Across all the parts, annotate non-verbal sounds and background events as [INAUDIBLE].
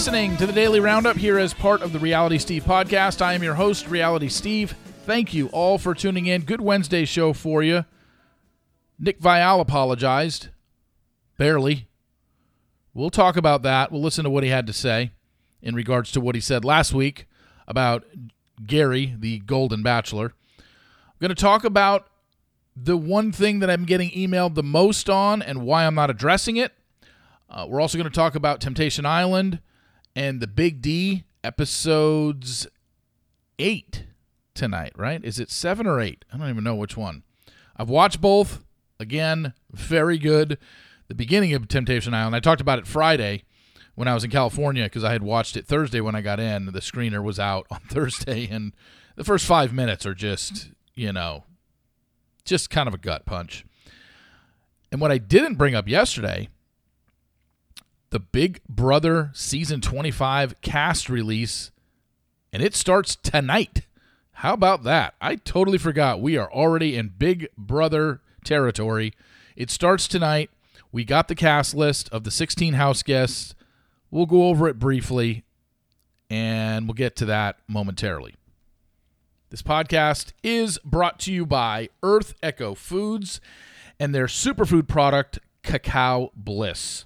listening to the Daily Roundup here as part of the Reality Steve podcast. I am your host, Reality Steve. Thank you all for tuning in. Good Wednesday show for you. Nick Viall apologized. Barely. We'll talk about that. We'll listen to what he had to say in regards to what he said last week about Gary, the Golden Bachelor. I'm going to talk about the one thing that I'm getting emailed the most on and why I'm not addressing it. Uh, we're also going to talk about Temptation Island and the Big D episodes eight tonight, right? Is it seven or eight? I don't even know which one. I've watched both. Again, very good. The beginning of Temptation Island, I talked about it Friday when I was in California because I had watched it Thursday when I got in. The screener was out [LAUGHS] on Thursday, and the first five minutes are just, you know, just kind of a gut punch. And what I didn't bring up yesterday the Big Brother season 25 cast release, and it starts tonight. How about that? I totally forgot. We are already in Big Brother territory. It starts tonight. We got the cast list of the 16 house guests. We'll go over it briefly, and we'll get to that momentarily. This podcast is brought to you by Earth Echo Foods and their superfood product, Cacao Bliss.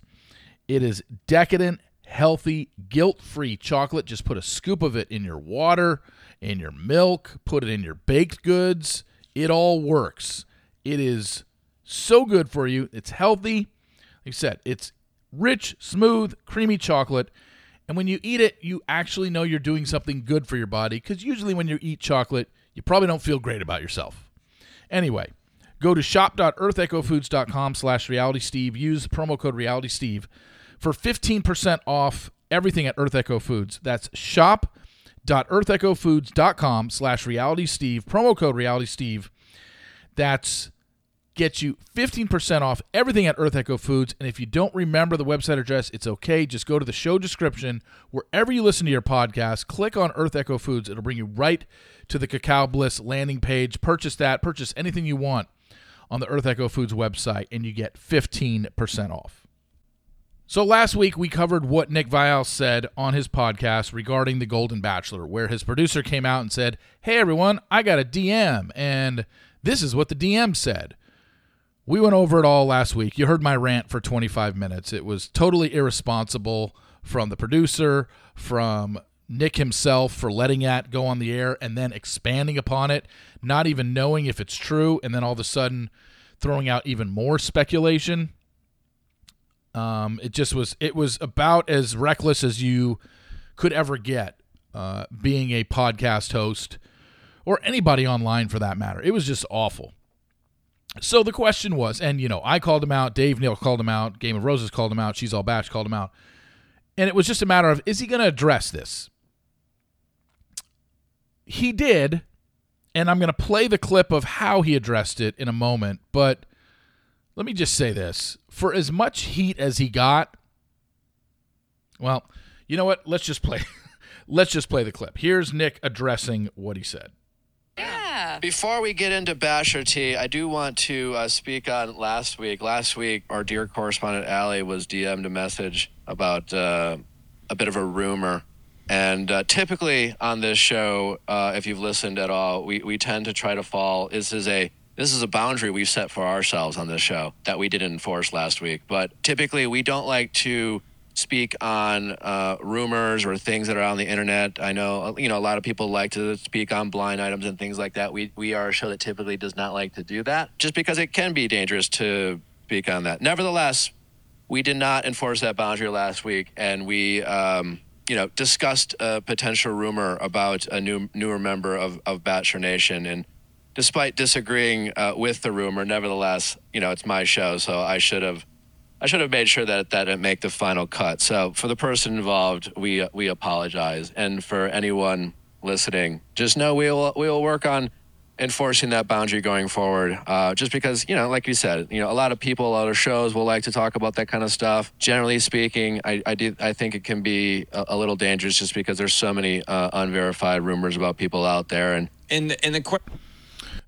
It is decadent, healthy, guilt free chocolate. Just put a scoop of it in your water, in your milk, put it in your baked goods. It all works. It is so good for you. It's healthy. Like I said, it's rich, smooth, creamy chocolate. And when you eat it, you actually know you're doing something good for your body because usually when you eat chocolate, you probably don't feel great about yourself. Anyway, go to shop.earthechofoods.com slash realitysteve. Use promo code realitysteve for 15% off everything at Earth Echo Foods. That's shop.earthechofoods.com slash realitysteve. Promo code realitysteve. That's gets you 15% off everything at Earth Echo Foods. And if you don't remember the website address, it's okay. Just go to the show description wherever you listen to your podcast. Click on Earth Echo Foods. It'll bring you right to the Cacao Bliss landing page. Purchase that. Purchase anything you want on the Earth Echo Foods website, and you get 15% off. So last week we covered what Nick Viall said on his podcast regarding the Golden Bachelor, where his producer came out and said, "Hey everyone, I got a DM, and this is what the DM said." We went over it all last week. You heard my rant for 25 minutes. It was totally irresponsible from the producer, from Nick himself for letting that go on the air and then expanding upon it, not even knowing if it's true, and then all of a sudden throwing out even more speculation. Um, it just was it was about as reckless as you could ever get uh, being a podcast host or anybody online for that matter. It was just awful. So the question was, and you know, I called him out, Dave Neal called him out, Game of Roses called him out, She's All Batch called him out. And it was just a matter of is he going to address this? He did, and I'm going to play the clip of how he addressed it in a moment, but let me just say this for as much heat as he got, well, you know what? Let's just play. [LAUGHS] Let's just play the clip. Here's Nick addressing what he said. Yeah. Before we get into Basher T, I do want to uh, speak on last week. Last week, our dear correspondent Allie was DM'd a message about uh, a bit of a rumor. And uh, typically on this show, uh, if you've listened at all, we, we tend to try to fall. This is a this is a boundary we've set for ourselves on this show that we didn't enforce last week. But typically, we don't like to speak on uh, rumors or things that are on the internet. I know you know a lot of people like to speak on blind items and things like that. We we are a show that typically does not like to do that, just because it can be dangerous to speak on that. Nevertheless, we did not enforce that boundary last week, and we. Um, you know, discussed a potential rumor about a new newer member of, of Bachelor Nation, and despite disagreeing uh, with the rumor, nevertheless, you know, it's my show, so I should have, I should have made sure that that didn't make the final cut. So for the person involved, we we apologize, and for anyone listening, just know we'll we'll work on enforcing that boundary going forward. Uh, just because, you know, like you said, you know, a lot of people, a lot of shows will like to talk about that kind of stuff. Generally speaking, I I, do, I think it can be a, a little dangerous just because there's so many uh, unverified rumors about people out there, and And and the que-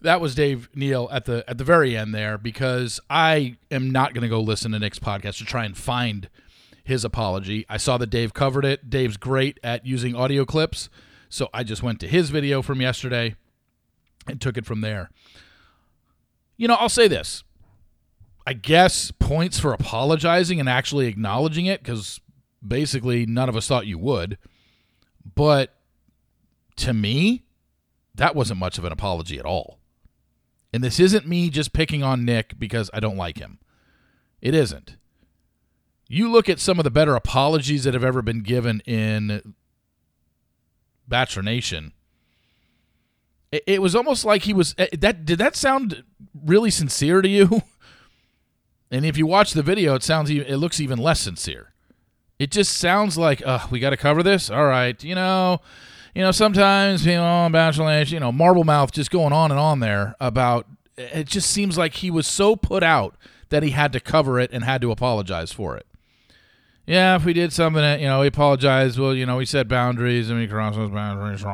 That was Dave Neal at the at the very end there because I am not going to go listen to Nick's podcast to try and find his apology. I saw that Dave covered it. Dave's great at using audio clips. So I just went to his video from yesterday and took it from there. You know, I'll say this. I guess points for apologizing and actually acknowledging it because basically none of us thought you would. But to me, that wasn't much of an apology at all. And this isn't me just picking on Nick because I don't like him. It isn't. You look at some of the better apologies that have ever been given in Bachelor Nation. It, it was almost like he was eh, that. Did that sound really sincere to you? [LAUGHS] And if you watch the video, it sounds it looks even less sincere. It just sounds like, uh, we got to cover this. All right, you know, you know, sometimes you know, Bachelor Nation, you know, Marble Mouth just going on and on there about. It just seems like he was so put out that he had to cover it and had to apologize for it. Yeah, if we did something that, you know, we apologized, well, you know, we set boundaries and we crossed those boundaries.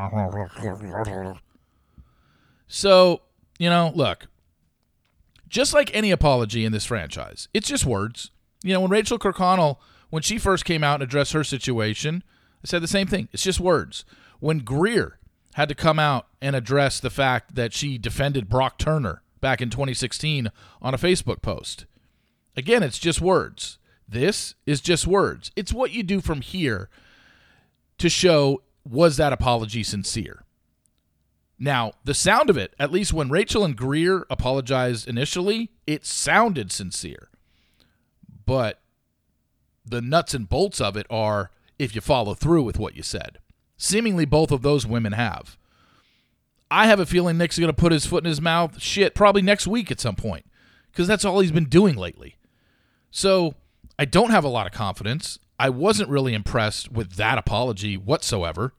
So, you know, look, just like any apology in this franchise, it's just words. You know, when Rachel Kirkconnell, when she first came out and addressed her situation, I said the same thing. It's just words. When Greer had to come out and address the fact that she defended Brock Turner back in 2016 on a Facebook post, again, it's just words. This is just words. It's what you do from here to show was that apology sincere? Now, the sound of it, at least when Rachel and Greer apologized initially, it sounded sincere. But the nuts and bolts of it are if you follow through with what you said. Seemingly both of those women have. I have a feeling Nick's going to put his foot in his mouth, shit, probably next week at some point, because that's all he's been doing lately. So I don't have a lot of confidence. I wasn't really impressed with that apology whatsoever.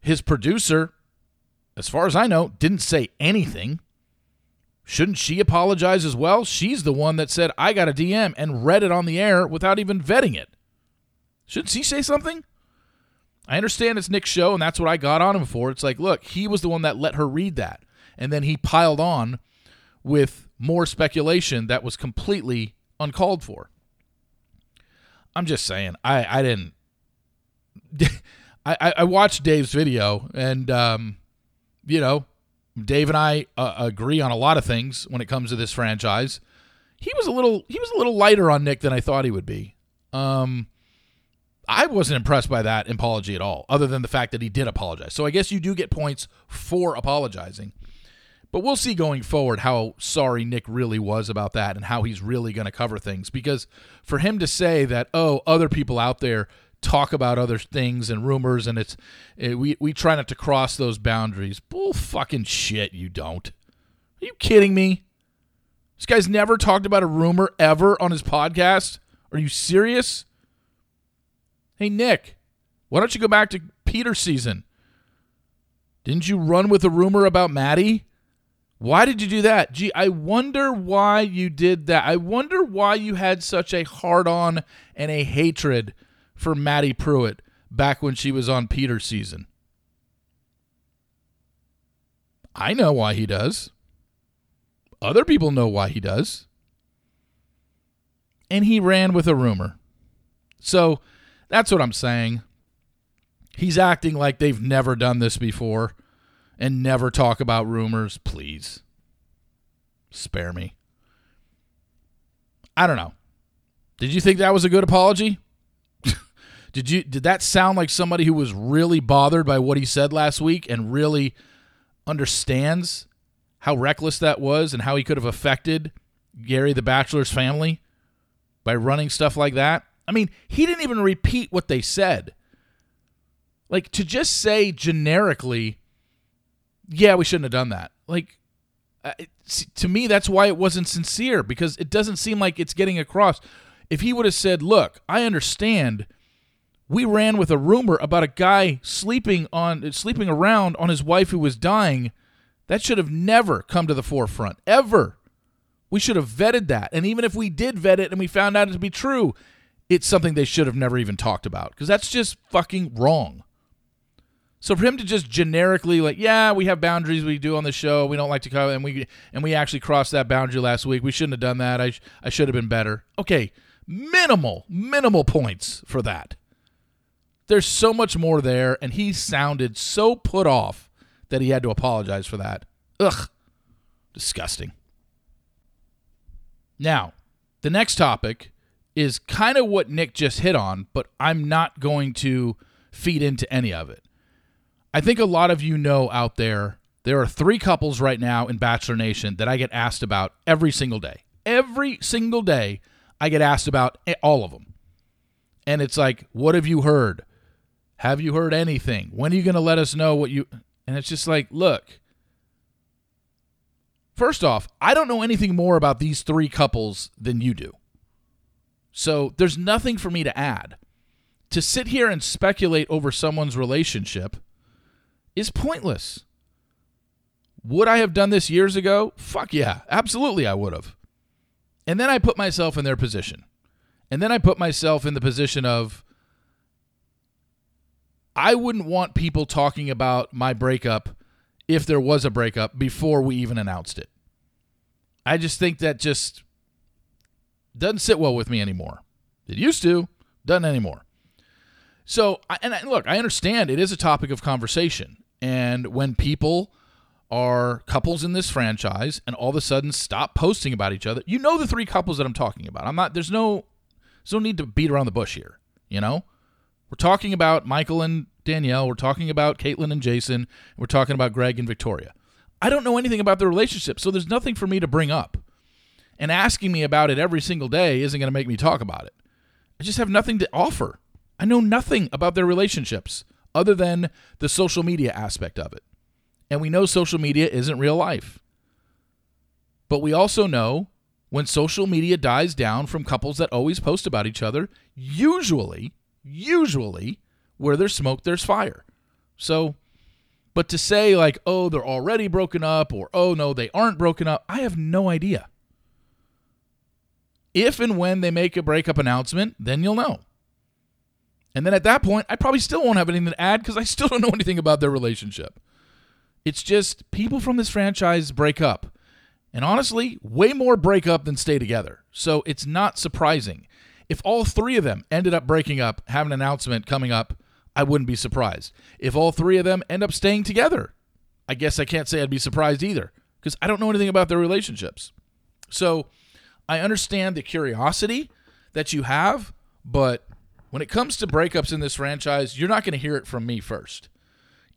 His producer, as far as I know, didn't say anything. Shouldn't she apologize as well? She's the one that said, I got a DM and read it on the air without even vetting it. Shouldn't she say something? I understand it's Nick's show, and that's what I got on him for. It's like, look, he was the one that let her read that. And then he piled on with more speculation that was completely uncalled for. I'm just saying, I, I didn't. [LAUGHS] I, I watched Dave's video, and um, you know, Dave and I uh, agree on a lot of things when it comes to this franchise. He was a little he was a little lighter on Nick than I thought he would be. Um, I wasn't impressed by that apology at all, other than the fact that he did apologize. So I guess you do get points for apologizing. But we'll see going forward how sorry Nick really was about that and how he's really going to cover things. Because for him to say that, oh, other people out there talk about other things and rumors, and it's it, we we try not to cross those boundaries. Bull fucking shit, you don't. Are you kidding me? This guy's never talked about a rumor ever on his podcast. Are you serious? Hey Nick, why don't you go back to Peter's season? Didn't you run with a rumor about Madi? Why did you do that? Gee, I wonder why you did that. I wonder why you had such a hard on and a hatred for Madi Prewett back when she was on Peter's season. I know why he does. Other people know why he does. And he ran with a rumor. So that's what I'm saying. He's acting like they've never done this before and never talk about rumors. Please spare me. I don't know. Did you think that was a good apology? [LAUGHS] Did you did that sound like somebody who was really bothered by what he said last week and really understands how reckless that was and how he could have affected Gary the Bachelor's family by running stuff like that? I mean, he didn't even repeat what they said. Like to just say generically, yeah, we shouldn't have done that. Like to me that's why it wasn't sincere because it doesn't seem like it's getting across. If he would have said, "Look, I understand we ran with a rumor about a guy sleeping on sleeping around on his wife who was dying. That should have never come to the forefront ever. We should have vetted that. And even if we did vet it and we found out it to be true, it's something they should have never even talked about because that's just fucking wrong. So for him to just generically like, yeah, we have boundaries we do on the show. We don't like to cover, and we and we actually crossed that boundary last week. We shouldn't have done that. I I should have been better. Okay, Minimal, minimal points for that. There's so much more there, and he sounded so put off that he had to apologize for that. Ugh. Disgusting. Now, the next topic is kind of what Nick just hit on, but I'm not going to feed into any of it. I think a lot of you know out there, there are three couples right now in Bachelor Nation that I get asked about every single day. Every single day, I get asked about all of them. And it's like, what have you heard? Have you heard anything? When are you going to let us know what you. And it's just like, look, first off, I don't know anything more about these three couples than you do. So there's nothing for me to add. To sit here and speculate over someone's relationship is pointless. Would I have done this years ago? Fuck yeah, absolutely I would have. And then I put myself in their position. And then I put myself in the position of I wouldn't want people talking about my breakup if there was a breakup before we even announced it. I just think that just doesn't sit well with me anymore. It used to, doesn't anymore. So, and look, I understand it is a topic of conversation. And when people are couples in this franchise and all of a sudden stop posting about each other, you know the three couples that I'm talking about. I'm not, there's no, there's no need to beat around the bush here, you know? We're talking about Michael and Danielle. We're talking about Kaitlyn and Jason. We're talking about Greg and Victoria. I don't know anything about their relationship, so there's nothing for me to bring up. And asking me about it every single day isn't going to make me talk about it. I just have nothing to offer. I know nothing about their relationships other than the social media aspect of it. And we know social media isn't real life. But we also know when social media dies down from couples that always post about each other, usually, usually, where there's smoke, there's fire. So, but to say like, oh, they're already broken up or oh, no, they aren't broken up, I have no idea. If and when they make a breakup announcement, then you'll know. And then at that point, I probably still won't have anything to add because I still [LAUGHS] don't know anything about their relationship. It's just people from this franchise break up. And honestly, way more break up than stay together. So it's not surprising. If all three of them ended up breaking up, have an announcement coming up, I wouldn't be surprised. If all three of them end up staying together, I guess I can't say I'd be surprised either because I don't know anything about their relationships. So I understand the curiosity that you have, but when it comes to breakups in this franchise, you're not going to hear it from me first.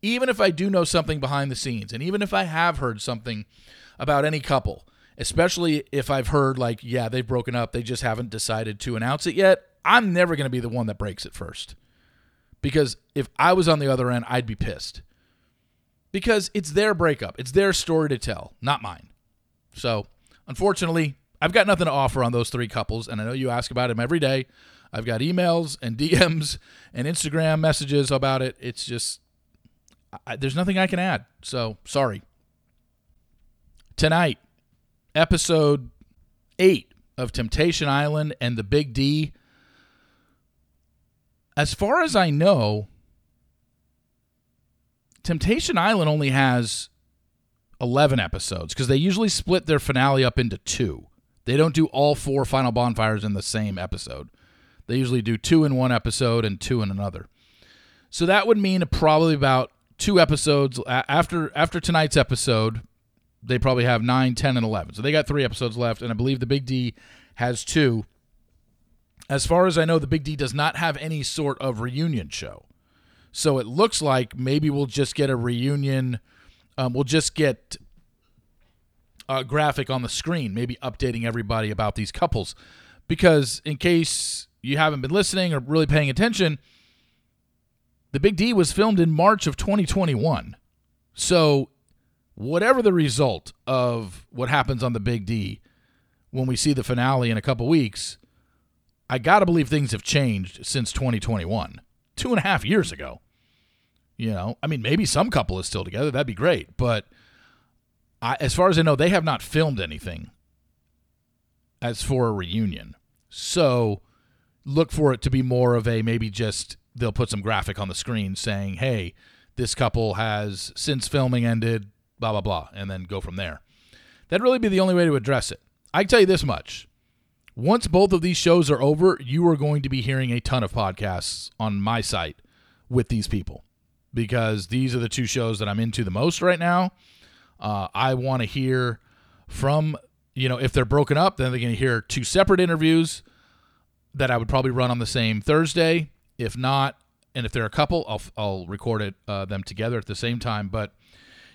Even if I do know something behind the scenes, and even if I have heard something about any couple, especially if I've heard, like, yeah, they've broken up, they just haven't decided to announce it yet, I'm never going to be the one that breaks it first. Because if I was on the other end, I'd be pissed. Because it's their breakup, it's their story to tell, not mine. So, unfortunately, I've got nothing to offer on those three couples, and I know you ask about them every day. I've got emails and [LAUGHS] DMs and Instagram messages about it. It's just I, there's nothing I can add. So sorry. Tonight, episode eight of Temptation Island and the Big D. As far as I know, Temptation Island only has 11 episodes because they usually split their finale up into two. They don't do all four final bonfires in the same episode. They usually do two in one episode and two in another. So that would mean probably about two episodes after after tonight's episode. They probably have 9, 10, and 11. So they got three episodes left, and I believe the Big D has two. As far as I know, the Big D does not have any sort of reunion show. So it looks like maybe we'll just get a reunion. Um, we'll just get uh, graphic on the screen, maybe updating everybody about these couples. Because in case you haven't been listening or really paying attention, the Big D was filmed in March of 2021. So, whatever the result of what happens on the Big D when we see the finale in a couple weeks, I got to believe things have changed since 2021, two and a half years ago. You know, I mean, maybe some couple is still together. That'd be great. But I, as far as I know, they have not filmed anything as for a reunion. So look for it to be more of a maybe just they'll put some graphic on the screen saying, hey, this couple has since filming ended, blah, blah, blah, and then go from there. That'd really be the only way to address it. I can tell you this much. once both of these shows are over, you are going to be hearing a ton of podcasts on my site with these people because these are the two shows that I'm into the most right now. Uh, I want to hear from, you know, if they're broken up, then they're going to hear two separate interviews that I would probably run on the same Thursday. If not, and if they're a couple, I'll, I'll record it uh, them together at the same time. But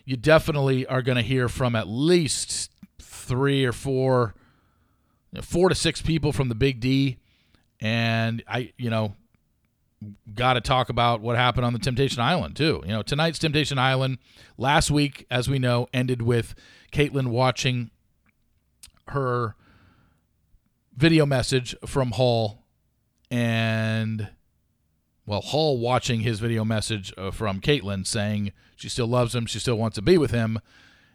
you definitely are going to hear from at least three or four, four to six people from the Big D, and I, you know, got to talk about what happened on the Temptation Island too. You know, tonight's Temptation Island last week, as we know, ended with Kaitlyn watching her video message from Hall and well, Hall watching his video message uh, from Kaitlyn saying she still loves him, she still wants to be with him,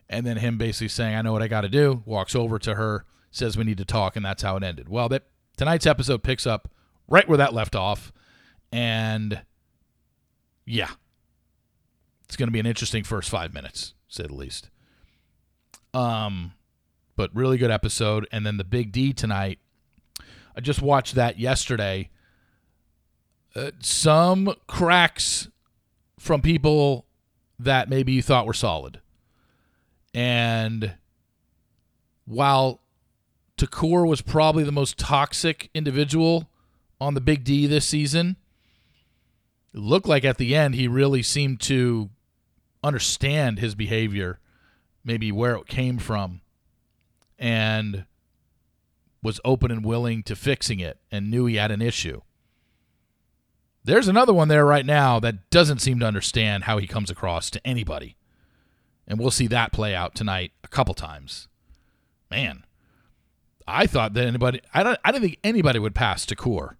and then him basically saying, "I know what I got to do." Walks over to her, says, "We need to talk," and that's how it ended. Well, that tonight's episode picks up right where that left off, and yeah, it's going to be an interesting first five minutes, say the least. Um, but really good episode, and then the Big D tonight. I just watched that yesterday uh, some cracks from people that maybe you thought were solid. And while Takur was probably the most toxic individual on the Big D this season, looked like at the end he really seemed to understand his behavior, maybe where it came from, and was open and willing to fixing it and knew he had an issue. There's another one there right now that doesn't seem to understand how he comes across to anybody. And we'll see that play out tonight a couple times. Man, I thought that anybody I don't I didn't think anybody would pass Takur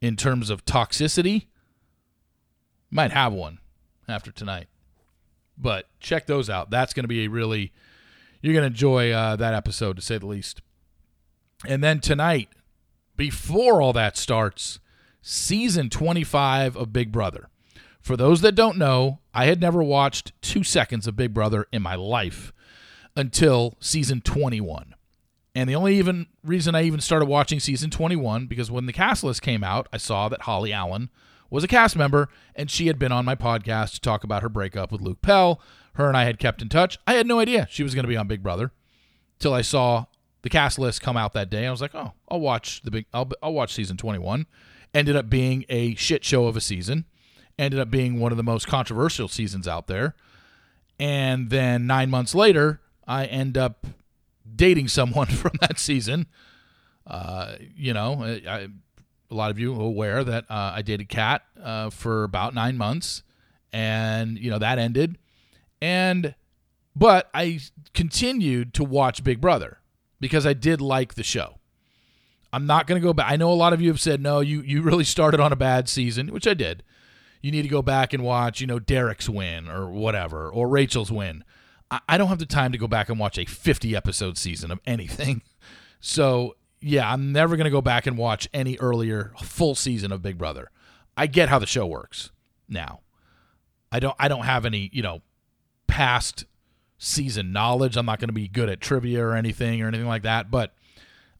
in terms of toxicity. Might have one after tonight. But check those out. That's going to be a really you're going to enjoy uh, that episode to say the least. And then tonight, before all that starts, season 25 of Big Brother. For those that don't know, I had never watched two seconds of Big Brother in my life until season 21. And the only even reason I even started watching season 21 because when the cast list came out, I saw that Holly Allen was a cast member and she had been on my podcast to talk about her breakup with Luke Pell. Her and I had kept in touch. I had no idea she was going to be on Big Brother till I saw the cast list come out that day. I was like, "Oh, I'll watch the big I'll I'll watch season 21." ended up being a shit show of a season, ended up being one of the most controversial seasons out there. And then nine months later, I end up dating someone [LAUGHS] from that season. Uh, you know, I, a lot of you are aware that uh, I dated Kat uh, for about nine months, and you know that ended. And but I continued to watch Big Brother because I did like the show. I'm not going to go back. I know a lot of you have said, no, you, you really started on a bad season, which I did. You need to go back and watch, you know, Derrick's win or whatever, or Rachel's win. I, I don't have the time to go back and watch a 50 episode season of anything. [LAUGHS] So, yeah, I'm never going to go back and watch any earlier full season of Big Brother. I get how the show works now. I don't I don't have any, you know, past season knowledge. I'm not going to be good at trivia or anything or anything like that, but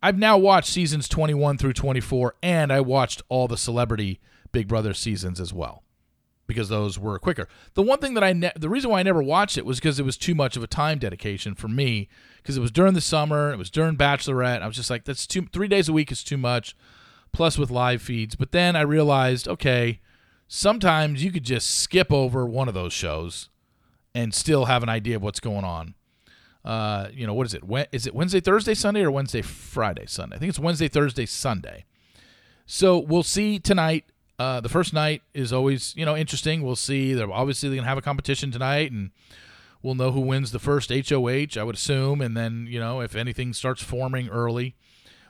I've now watched seasons 21 through 24, and I watched all the celebrity Big Brother seasons as well because those were quicker. The one thing that I ne- the reason why I never watched it was because it was too much of a time dedication for me because it was during the summer, it was during Bachelorette. I was just like, that's too three days a week is too much, plus with live feeds. But then I realized, okay, sometimes you could just skip over one of those shows and still have an idea of what's going on uh, you know, what is it? When, is it Wednesday, Thursday, Sunday, or Wednesday, Friday, Sunday? I think it's Wednesday, Thursday, Sunday. So we'll see tonight. Uh, the first night is always, you know, interesting. We'll see. They're obviously they're going to have a competition tonight, and we'll know who wins the first HOH, I would assume. And then, you know, if anything starts forming early,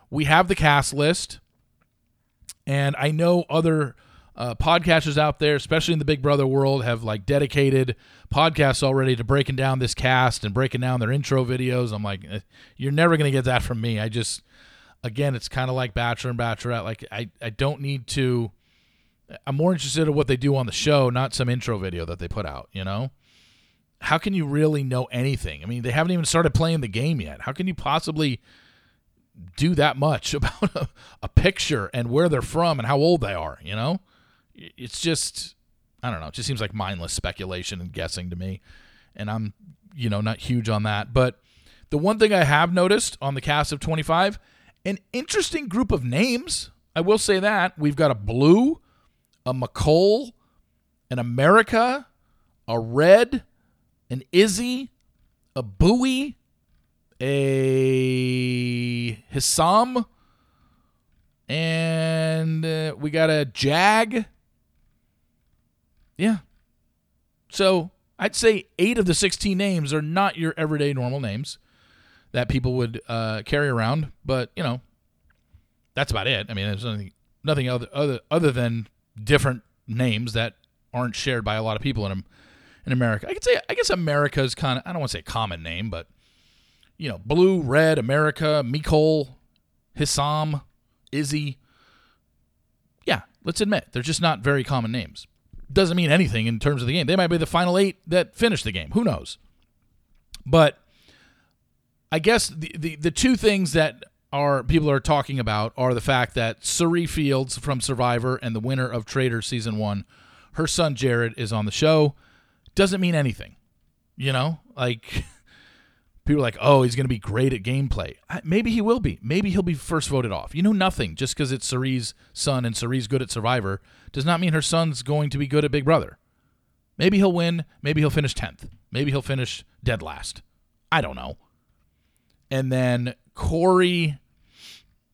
we have the cast list, and I know other uh, podcasters out there, especially in the Big Brother world, have like dedicated podcasts already to breaking down this cast and breaking down their intro videos. I'm like, eh, you're never going to get that from me. I just, again, it's kind of like Bachelor and Bachelorette. Like, I, I don't need to. I'm more interested in what they do on the show, not some intro video that they put out, you know? How can you really know anything? I mean, they haven't even started playing the game yet. How can you possibly do that much [LAUGHS] about a, a picture and where they're from and how old they are. You know, it's just I don't know. It just seems like mindless speculation and guessing to me, and I'm you know not huge on that. But the one thing I have noticed on the cast of 25, an interesting group of names. I will say that we've got a blue, a Mecole, an America, a red, an Izzy, a Bowie, a Hisam, and uh, we got a Jag. Yeah. So I'd say eight of the 16 names are not your everyday normal names that people would uh, carry around, but you know, that's about it. I mean, there's nothing, nothing other, other other than different names that aren't shared by a lot of people in in America. I could say, I guess America's kind of, I don't want to say common name, but you know, blue, red, America, Mecole, Hisam, Izzy. Yeah, let's admit they're just not very common names. Doesn't mean anything in terms of the game. They might be the final eight that finish the game. Who knows? But I guess the, the, the two things that are people are talking about are the fact that Cirie Fields from Survivor and the winner of Traitors season one, her son Jared is on the show. Doesn't mean anything, you know. Like [LAUGHS] people are like, oh, he's going to be great at gameplay. Maybe he will be. Maybe he'll be first voted off. You know nothing. Just because it's Cirie's son and Cirie's good at Survivor does not mean her son's going to be good at Big Brother. Maybe he'll win. Maybe he'll finish tenth. Maybe he'll finish dead last. I don't know. And then Cory,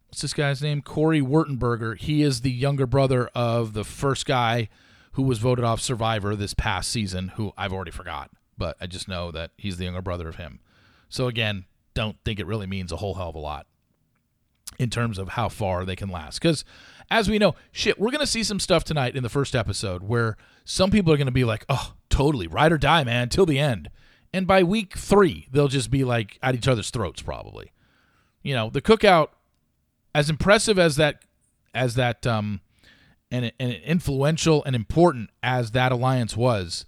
what's this guy's name? Cory Wurtenberger. He is the younger brother of the first guy who was voted off Survivor this past season, who I've already forgot, but I just know that he's the younger brother of him. So again, don't think it really means a whole hell of a lot in terms of how far they can last. Because as we know, shit, we're going to see some stuff tonight in the first episode where some people are going to be like, oh, totally, ride or die, man, till the end. And by week three, they'll just be like at each other's throats, probably. You know, the cookout, as impressive as that, as that, um, and, and influential and important as that alliance was,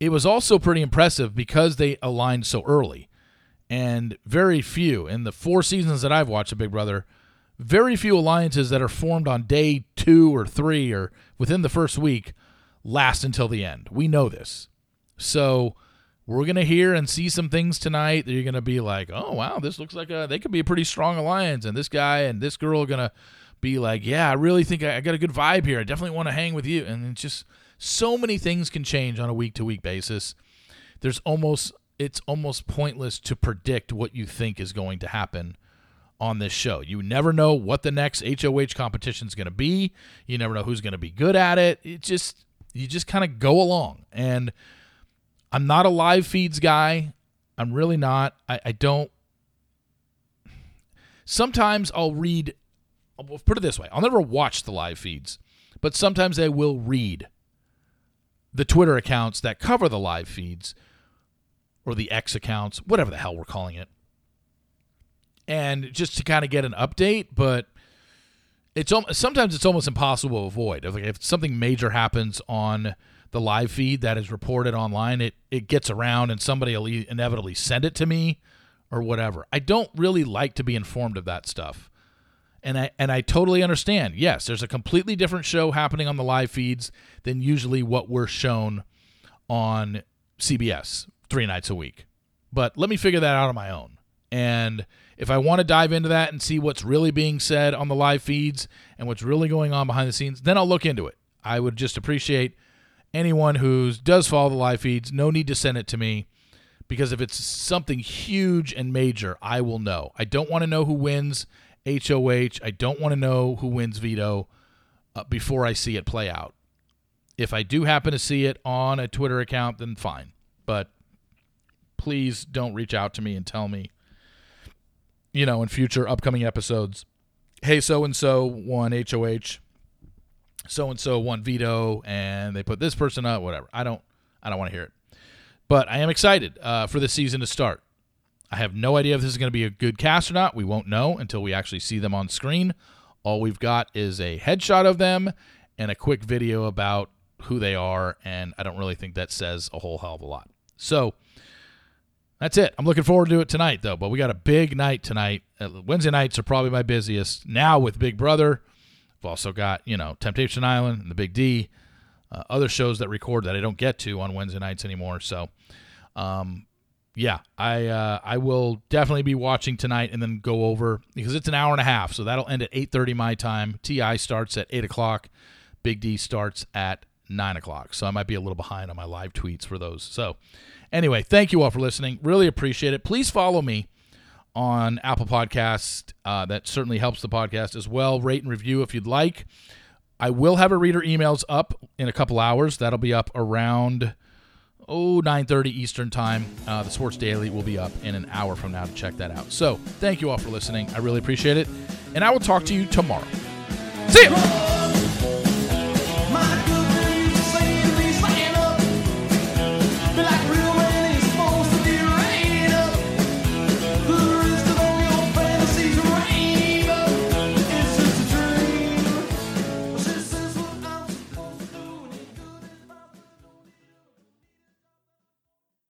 it was also pretty impressive because they aligned so early. And very few in the four seasons that I've watched of Big Brother, very few alliances that are formed on day two or three or within the first week last until the end. We know this. So we're gonna hear and see some things tonight that you're gonna be like, oh wow, this looks like a they could be a pretty strong alliance, and this guy and this girl are gonna be like, yeah, I really think I, I got a good vibe here. I definitely want to hang with you, and it's just so many things can change on a week to week basis. There's almost it's almost pointless to predict what you think is going to happen on this show. You never know what the next HOH competition is going to be. You never know who's going to be good at it. It just you just kind of go along and I'm not a live feeds guy. I'm really not. I, I don't. Sometimes I'll read. I'll put it this way: I'll never watch the live feeds, but sometimes I will read the Twitter accounts that cover the live feeds or the X accounts, whatever the hell we're calling it, and just to kind of get an update. But it's sometimes it's almost impossible to avoid. If, if something major happens on the live feed that is reported online, it it gets around and somebody will inevitably send it to me or whatever. I don't really like to be informed of that stuff. And I and I totally understand. Yes, there's a completely different show happening on the live feeds than usually what we're shown on CBS 3 nights a week. But let me figure that out on my own. And if I want to dive into that and see what's really being said on the live feeds and what's really going on behind the scenes, then I'll look into it. I would just appreciate anyone who does follow the live feeds, no need to send it to me because if it's something huge and major, I will know. I don't want to know who wins HOH. I don't want to know who wins veto uh, before I see it play out. If I do happen to see it on a Twitter account, then fine. But please don't reach out to me and tell me, you know, in future upcoming episodes, hey, so and so won HOH so and so won veto and they put this person up whatever. I don't i don't want to hear it. But i am excited uh, for the season to start. I have no idea if this is going to be a good cast or not. We won't know until we actually see them on screen. All we've got is a headshot of them and a quick video about who they are and i don't really think that says a whole hell of a lot. So that's it. I'm looking forward to it tonight though but we got a big night tonight. Uh, Wednesday nights are probably my busiest. Now with Big Brother. I've also got you know Temptation Island and the Big D, uh, other shows that record that I don't get to on Wednesday nights anymore. So, um, yeah, I uh, I will definitely be watching tonight and then go over because it's an hour and a half, so that'll end at eight thirty my time. Ti starts at eight o'clock. Big D starts at nine o'clock, so I might be a little behind on my live tweets for those. So, anyway, thank you all for listening. Really appreciate it. Please follow me on Apple Podcast. Uh, that certainly helps the podcast as well. Rate and review if you'd like. I will have a reader emails up in a couple hours. That'll be up around oh 9:30 Eastern time. Uh, the Sports Daily will be up in an hour from now to check that out. So thank you all for listening. I really appreciate it, and I will talk to you tomorrow. See ya.